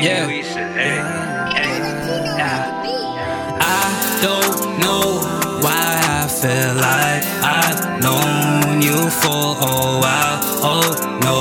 nigga yeah. who I don't know why I feel like I've known you for a while. Oh no,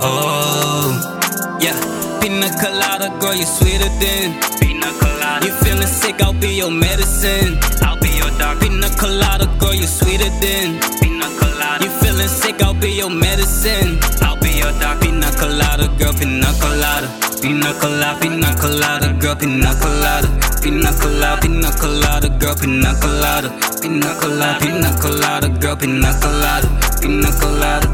oh yeah. Pina colada, girl, you're sweeter than. Pina colada. You feeling sick? I'll be your medicine. I'll be your doctor. Pina colada, girl, you're sweeter than. Pina colada. You feeling sick? I'll be your medicine. I'll your. Pina colada, girl, pina colada. Pina colada, pina colada, girl, pina colada. Pina colada, pina colada, girl, pina colada. Pina colada, pina colada, girl, pina colada. Pina colada.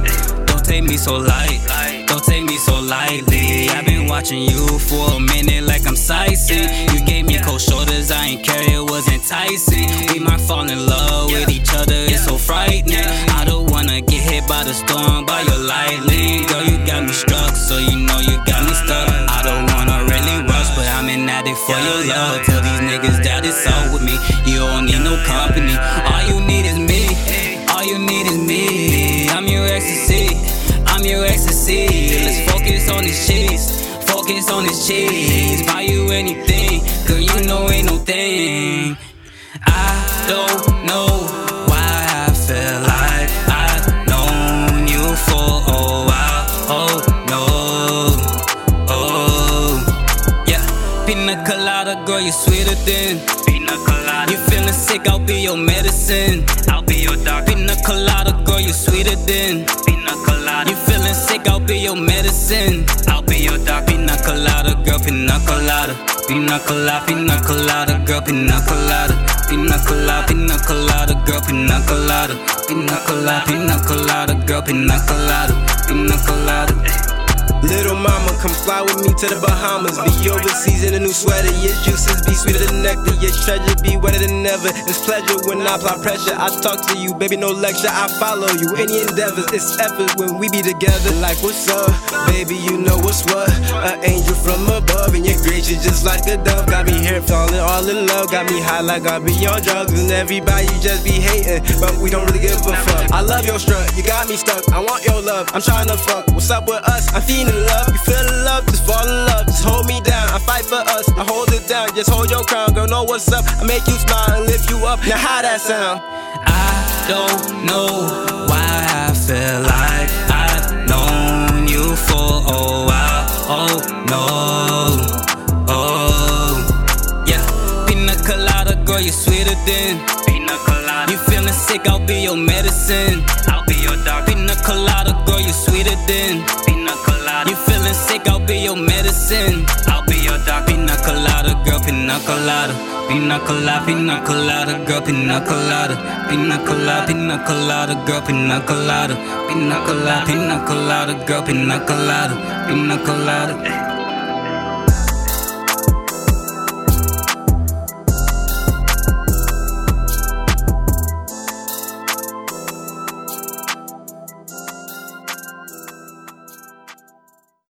Don't take me so light. Don't take me so lightly. I've been watching you for a minute like I'm sightseeing. You gave me cold shoulders, I ain't care, it was enticing. We might fall in love with each other, it's so frightening. Get hit by the storm, by your lightly. Girl, you got me struck, so you know you got me stuck. I don't wanna really rush, but I'm an addict for your love. Tell these niggas that it's all with me. You don't need no company. All you need is me. All you need is me. I'm your ecstasy. I'm your ecstasy. Let's focus on these cheese. Focus on these cheese. Buy you anything, girl. You know ain't no thing. I don't you sweeter than Pina colada. You feeling sick? I'll be your medicine. I'll be your doctor. Pina colada, girl, you sweeter than Pina colada. You feeling sick? I'll be your medicine. I'll be your doctor. Pina colada, girl, pina colada. Pina colada, pina colada, girl, pina colada. Pina colada, pina colada, girl, pina colada. Pina colada, pina colada, girl, pina colada. Pina colada. Little mama, come fly with me to the Bahamas. Be overseas in a new sweater. Your juices be sweeter than nectar. Your treasure be wetter than ever. It's pleasure when I apply pressure. I talk to you, baby, no lecture. I follow you. Any endeavors, it's effort when we be together. Like, what's up? Baby, you know what's what. An angel from above, and your grace is just like a dove. Got me here falling all in love. Got me high like I be on drugs. And everybody just be hating, but we don't really give a fuck. I love your strut, you got me stuck. I want your love, I'm trying to fuck. What's up with us? I'm feeling love. You feel the love, just fall in love. Just hold me down. I fight for us. I hold it down. Just hold your crown, girl. Know what's up. I make you smile and lift you up. Now how that sound? I don't know why I feel like I've known you for a while. Oh no, oh yeah. Pina colada, girl, you're sweeter than Pina colada. You feeling sick? I'll be your medicine. I'll pina colada. Pina colada, pina colada, girl, pina colada. Pina colada, pina colada, girl, pina colada. Pina colada, pina colada, girl, pina colada. Pina colada.